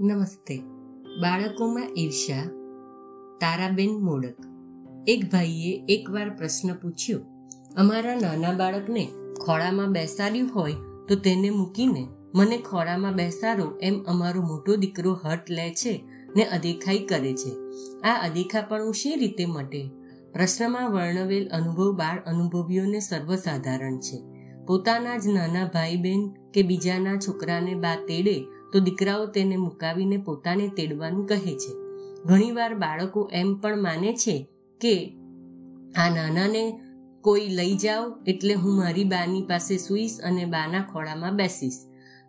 નમસ્તે. બાળકોમાં ઈર્ષા તારાબેન મોડક. એક ભાઈએ એકવાર પ્રશ્ન પૂછ્યો, અમારા નાના બાળકને ખોળામાં બેસાડ્યું હોય તો તેને મૂકીને મને ખોળામાં બેસાડો, એમ અમારો મોટો દીકરો હટ લે છે ને અદેખાઈ કરે છે. આ અદેખાપણું શી રીતે મટે? પ્રશ્નમાં વર્ણવેલ અનુભવ બાળ અનુભવીઓને સર્વસાધારણ છે. પોતાના જ નાના ભાઈ બહેન કે બીજાના છોકરાને બા તેડે તો દીકરાઓ તેને મુકાવીને પોતાને તેડવાનું કહે છે. ઘણીવાર બાળકો એમ પણ માને છે કે, આ નાનાને કોઈ લઈ જાઓ એટલે હું મારી બાની પાસે સૂઈશ અને બાના ખોળામાં બેસીશ.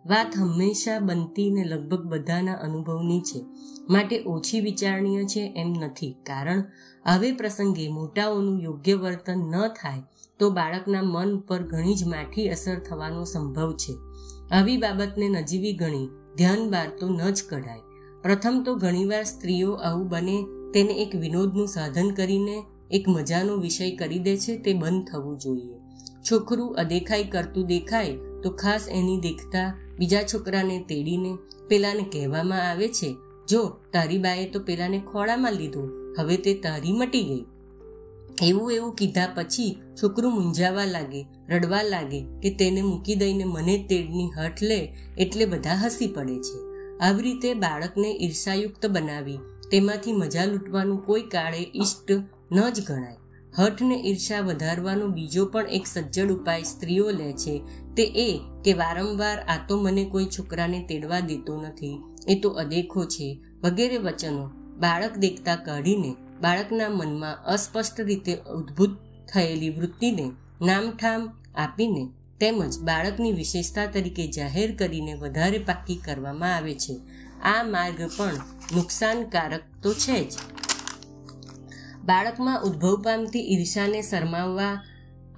વાત હંમેશા બનતી ને લગભગ બધાના અનુભવની છે. માટે ઓછી વિચારણીય છે એમ નથી. કારણ, હવે પ્રસંગે મોટાઓનું યોગ્ય વર્તન ન થાય, તો બાળકના મન ઉપર ઘણી જ માઠી અસર થવાનો સંભવ છે. આવી બાબતને નજીવી ગણી ધ્યાન બાર તો ન જ કઢાય. પ્રથમ તો ઘણીવાર સ્ત્રીઓ આવું બને, તેને એક વિનોદનું સાધન કરીને એક મજાનો વિષય કરી દે છે, તે બંધ થવું જોઈએ. છોકરું અદેખાઈ કરતું દેખાય, તો ખાસ એની દેખતા બીજા છોકરાને તેડીને પેલાને કહેવામાં આવે છે, જો તારી બાએ તો પેલાને ખોળામાં લીધું, હવે તે તારી મટી ગઈ. એવું એવું કીધા પછી છોકરું મૂંઝાવા લાગે, રડવા લાગે કે તેને મૂકી દઈને મને તેડની હઠ લે એટલે બધા હસી પડે છે. આવી રીતે બાળકને ઈર્ષાયુક્ત બનાવી તેમાંથી મજા લૂંટવાનું કોઈ કાળે ઈષ્ટ ન જ ગણાય. હઠને ઈર્ષા વધારવાનો બીજો પણ એક સજ્જડ ઉપાય સ્ત્રીઓ લે છે. તે એ કે વારંવાર આ તો મને કોઈ છોકરાને તેડવા દેતો નથી, એ તો અદેખો છે વગેરે વચનો બાળક દેખતા કાઢીને બાળકના મનમાં અસ્પષ્ટ રીતે ઉદ્ભૂત થયેલી વૃત્તિને નામઠામ આપીને તેમજ બાળકની વિશેષતા તરીકે જાહેર કરીને વધારે પાકી કરવામાં આવે છે. આ માર્ગ પણ નુકસાનકારક તો છે જ. બાળકમાં ઉદ્ભવ પામતી ઈર્ષાને શરમાવવા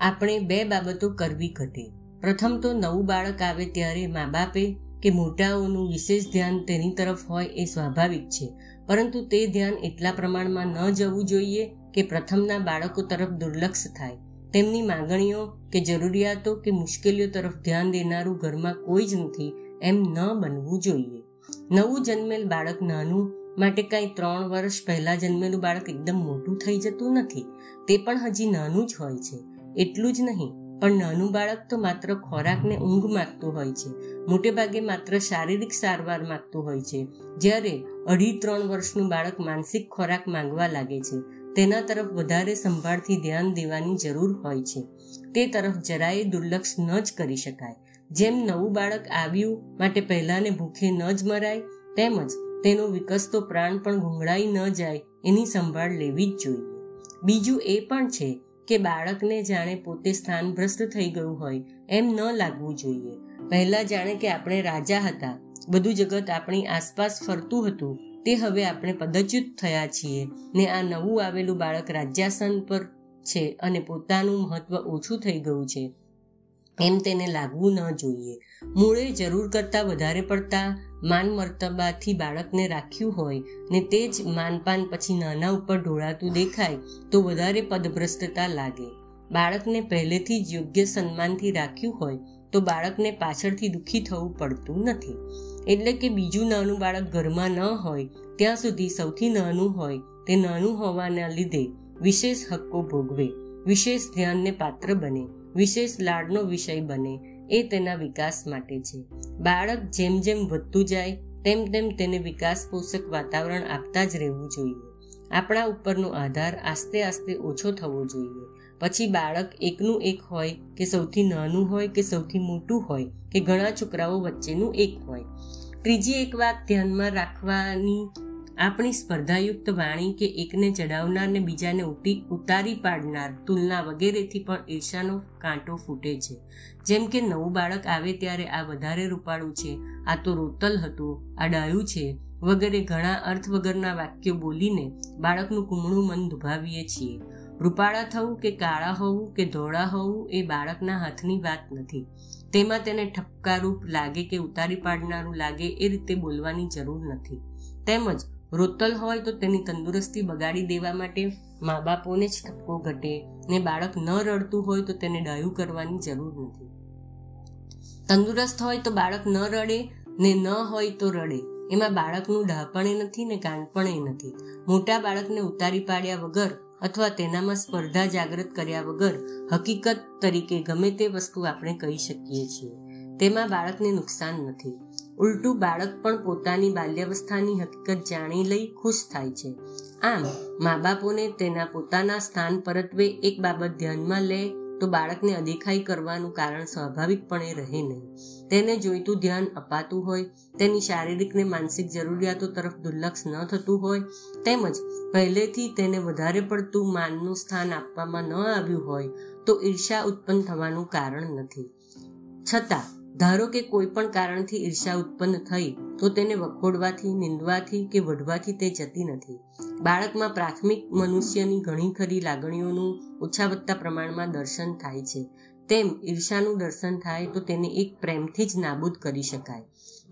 આપણે બે બાબતો કરવી ઘટે. પ્રથમ તો નવું બાળક આવે ત્યારે મા બાપે કે મોટાઓનું વિશેષ ધ્યાન તેની તરફ હોય એ સ્વાભાવિક છે. પરંતુ તે ધ્યાન એટલા પ્રમાણમાં ન જવું જોઈએ કે પ્રથમના બાળકો તરફ દુર્લક્ષ થાય. તેમની માંગણીઓ કે જરૂરિયાતો કે મુશ્કેલીઓ તરફ ધ્યાન દેનારું ઘરમાં કોઈ જ નથી એમ ન બનવું જોઈએ. નવું જન્મેલ બાળક નાનું માટે કાંઈ ત્રણ વર્ષ પહેલાં જન્મેલું બાળક એકદમ મોટું થઈ જતું નથી. તે પણ હજી નાનું જ હોય છે. એટલું જ નહીં. પણ નાનું બાળક તો માત્ર ખોરાકને ઊંઘ માગતું હોય છે. મોટે ભાગે માત્ર શારીરિક સારવાર માગતું હોય છે. જ્યારે અઢી ત્રણ વર્ષનું બાળક માનસિક ખોરાક માંગવા લાગે છે, તેના તરફ વધારે સંભાળથી ધ્યાન દેવાની જરૂર હોય છે. તે તરફ જરાય દુર્લક્ષ ન જ કરી શકાય. જેમ નવું બાળક આવ્યું માટે પહેલાને ભૂખે ન જ મરાય, તેમજ તેનો વિકસતો પ્રાણ પણ ઘૂંઘળાઈ ન જાય એની સંભાળ લેવી જ જોઈએ. બીજું એ પણ છે કે બાળકને જાણે પોતે સ્થાનભ્રષ્ટ થઈ ગયું હોય એમ ન લાગવું જોઈએ. પહેલા જાણે કે આપણે રાજા હતા, બધું જગત આપણી આસપાસ ફરતું હતું, તે હવે આપણે પદચ્યુત થયા છીએ ને આ નવું આવેલું બાળક રાજ્યાસન પર છે અને પોતાનું મહત્વ ઓછું થઈ ગયું છે. એમ તેને લાગવું ન જોઈએ. મૂળે જરૂર કરતાં વધારે પડતા માન મર્તબાથી બાળકને રાખ્યું હોય ને તે જ માનપાન પછી નાના ઉપર ઢોળાતું દેખાય તો વધારે પદભ્રષ્ટતા લાગે. બાળકને પહેલેથી જ યોગ્ય સન્માનથી રાખ્યું હોય તો બાળકને પાછળથી દુઃખી થવું પડતું નથી. એટલે કે બીજું નાનું બાળક ઘરમાં ન હોય, ત્યાં સુધી સૌથી નાનું હોય, તે નાનું હોવાના લીધે વિશેષ હક્કો ભોગવે, વિશેષ ધ્યાનને પાત્ર બને, વિશેષ લાડનો વિષય બને એ તેના વિકાસ માટે છે. બાળક જેમ જેમ વધતું જાય, તેમ તેમ તેને વિકાસ પોષક વાતાવરણ આપતા જ રહેવું જોઈએ. આપણા ઉપરનો આધાર આસ્તે આસ્તે ઓછો થવો જોઈએ. પછી બાળક એકનું એક હોય, કે સૌથી નાનું હોય, કે સૌથી મોટું હોય, કે ઘણા છોકરાઓ વચ્ચેનું એક હોય. ત્રીજી એક વાત ધ્યાનમાં રાખવાની આપણી સ્પર્ધાયુક્ત વાણી કે એકને ચડાવનાર ને બીજાને ઉટી, ઉતારી પાડનાર તુલના વગેરેથી પણ ઈર્ષાનો કાંટો ફૂટે છે. જેમ કે નવું બાળક આવે ત્યારે આ વધારે રૂપાળું છે, આ તો રોતલ હતું, આ ડાયું છે, વગેરે ઘણા અર્થ વગરના વાક્યો બોલીને બાળકનું કુમળું મન દુભાવીએ છીએ. રૂપાળા થવું કે કાળા હોવું કે ધોળા હોવું એ બાળકના હાથની વાત નથી. તેમાં તેને ઠપકારૂપ લાગે કે ઉતારી પાડનારું લાગે એ રીતે બોલવાની જરૂર નથી. તેમજ રોતલ હોય તો તેની તંદુરસ્તી બગાડી દેવા માટે મા બાપોને જ ઠપકો ઘટે ને બાળક ન રડતું હોય તો તેને ડાયું કરવાની જરૂર નથી. તંદુરસ્ત હોય તો બાળક ન રડે ને ન હોય તો રડે. એમાં બાળકનું ડાહપણે નથી ને કાનપણે નથી. મોટા બાળકને ઉતારી પાડ્યા વગર અથવા તેનામાં સ્પર્ધા જાગૃત કર્યા વગર હકીકત તરીકે ગમે તે વસ્તુ આપણે કહી શકીએ છીએ. તેમાં બાળકને નુકસાન નથી. ઉલટું બાળક પણ પોતાની બાલ્યાવસ્થાની હકીકત જાણી લઈ ખુશ થાય છે. આમ મા બાપોને તેના પોતાના સ્થાન પરત્વે એક બાબત ધ્યાનમાં લે તો બાળકને અદેખાઈ કરવાનું કારણ સ્વાભાવિકપણે રહે નહીં. તેને જોઈતું ધ્યાન અપાતું હોય, તેની શારીરિક ને માનસિક જરૂરિયાતો તરફ દુર્લક્ષ ન થતું હોય, તેમજ પહેલેથી તેને વધારે પડતું માનનું સ્થાન આપવામાં ન આવ્યું હોય, તો ઈર્ષા ઉત્પન્ન થવાનું કારણ નથી. છતાં ધારો કે કોઈ પણ કારણથી ઈર્ષા ઉત્પન્ન થઈ, તો તેને વખોડવાથી, નિંદવાથી કે વઢવાથી તે જતી નથી. બાળકમાં પ્રાથમિક મનુષ્યની ઘણી ખરી લાગણીઓનું ઓછા વધતા પ્રમાણમાં દર્શન થાય છે. તેમ ઈર્ષાનું દર્શન થાય, તો તેને એક પ્રેમથી જ નાબૂદ કરી શકાય.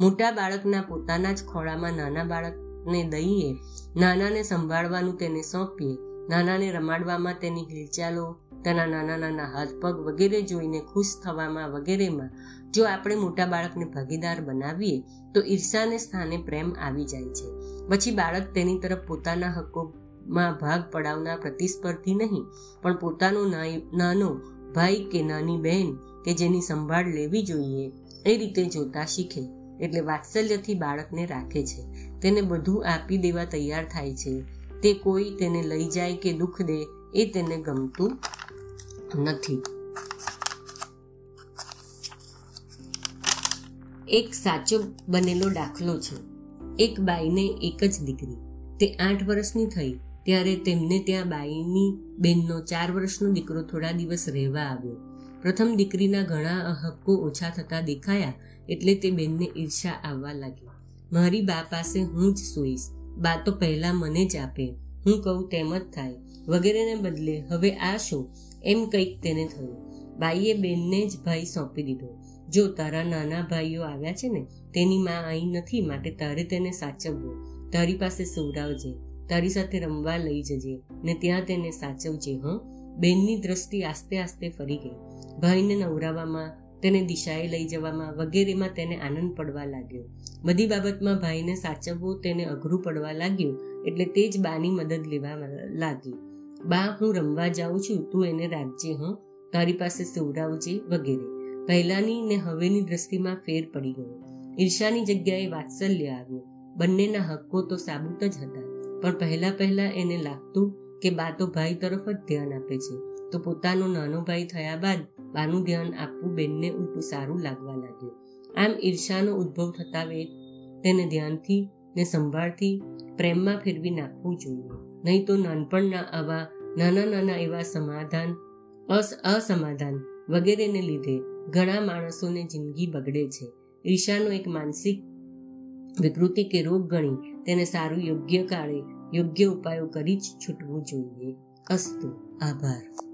મોટા બાળકના પોતાના જ ખોળામાં નાના બાળકને દઈએ, નાનાને સંભાળવાનું તેને સોંપીએ, નાનાને રમાડવામાં તેની હિલચાલો, તેના નાના નાના હાથ પગ વગેરે જોઈને ખુશ થવામાં વગેરેમાં જો આપણે મોટા બાળકને ભાગીદાર બનાવીએ, તો ઈર્ષાને સ્થાને પ્રેમ આવી જાય છે. પછી બાળક તેની તરફ પોતાના હકોમાં ભાગ પડાવનાર પ્રતિસ્પર્ધી નહીં, પણ પોતાનો નાનો ભાઈ કે નાની બહેન કે જેની સંભાળ લેવી જોઈએ, એ રીતે જોતા શીખે, એટલે વાત્સલ્યથી બાળકને રાખે છે. તેને બધું આપી દેવા તૈયાર થાય છે. તે કોઈ તેને લઈ જાય કે દુઃખ દે, એ તેને ગમતું નથી. એક સાચો બનેલો દાખલો છે. એક બાઈને એક જ દીકરી. તે આઠ વર્ષની થઈ, ત્યારે તેમને ત્યાં બાઈની બેનનો ચાર વર્ષનો દીકરો થોડા દિવસ રહેવા આવ્યો. પ્રથમ દીકરીના ઘણા હક્કો ઓછા થતા દેખાયા, એટલે તે બેનને ઈર્ષા આવવા લાગી. મારી બા પાસે હું જ સૂઈશ. બા તો પહેલા મને જ આપે. હું કહું તેમ જ થાય. વગેરેને બદલે હવે આ શું એમ કંઈક તેને થયું. બાઈએ બેનને જ ભાઈ સોંપી દીધો. જો તારા નાના ભાઈઓ આવ્યા છે ને, તેની માં અહીં નથી, માટે તારે તેને સાચવવો. તારી પાસે સુવડાવજે તારી સાથે રમવા લઈ જજે, ને ત્યાં તેને સાચવજે, હં? બેનની દ્રષ્ટિ આસ્તે આસ્તે ફરી ગઈ. ભાઈને નવરાવવામાં તેને દિશાએ લઈ જવામાં વગેરેમાં તેને આનંદ પડવા લાગ્યો. બધી બાબતમાં ભાઈને સાચવવો તેને અઘરું પડવા લાગ્યું, એટલે તે જ બાની મદદ લેવા લાગી. બા, હું રમવા જાઉં છું, તું એને રાખજે, હં? તારી પાસે સુવડાવજે વગેરે. પહેલાની ને હવેની દ્રષ્ટિમાં ફેર પડી ગયો. ઈર્ષાની જગ્યાએ વાત્સલ્ય આવ્યું. બંનેના હક્કો તો સાબુત જ હતા. પણ પહેલા પહેલા એને લાગતું કે બા તો ભાઈ તરફ જ ધ્યાન આપે છે. તો પોતાનો નાનો ભાઈ થયા બાદ બાનું ધ્યાન આપવું બેનને ઉલટું સારું લાગવા લાગ્યું. આમ ઈર્ષાનો ઉદ્ભવ થતા વેત તેને ધ્યાનથી ને સંભાળથી પ્રેમમાં ફેરવી નાખવું જોઈએ. નહીં તો નાનપણના આવા નાના નાના એવા સમાધાન અસમાધાન વગેરેને લીધે ઘણા માણસોને જિંદગી બગડે છે. ઈર્ષાનો એક માનસિક વિકૃતિ કે રોગ ગણી તેને સારું યોગ્ય કાળે યોગ્ય ઉપાયો કરી જ છૂટવું જોઈએ. અસ્તુ. આભાર.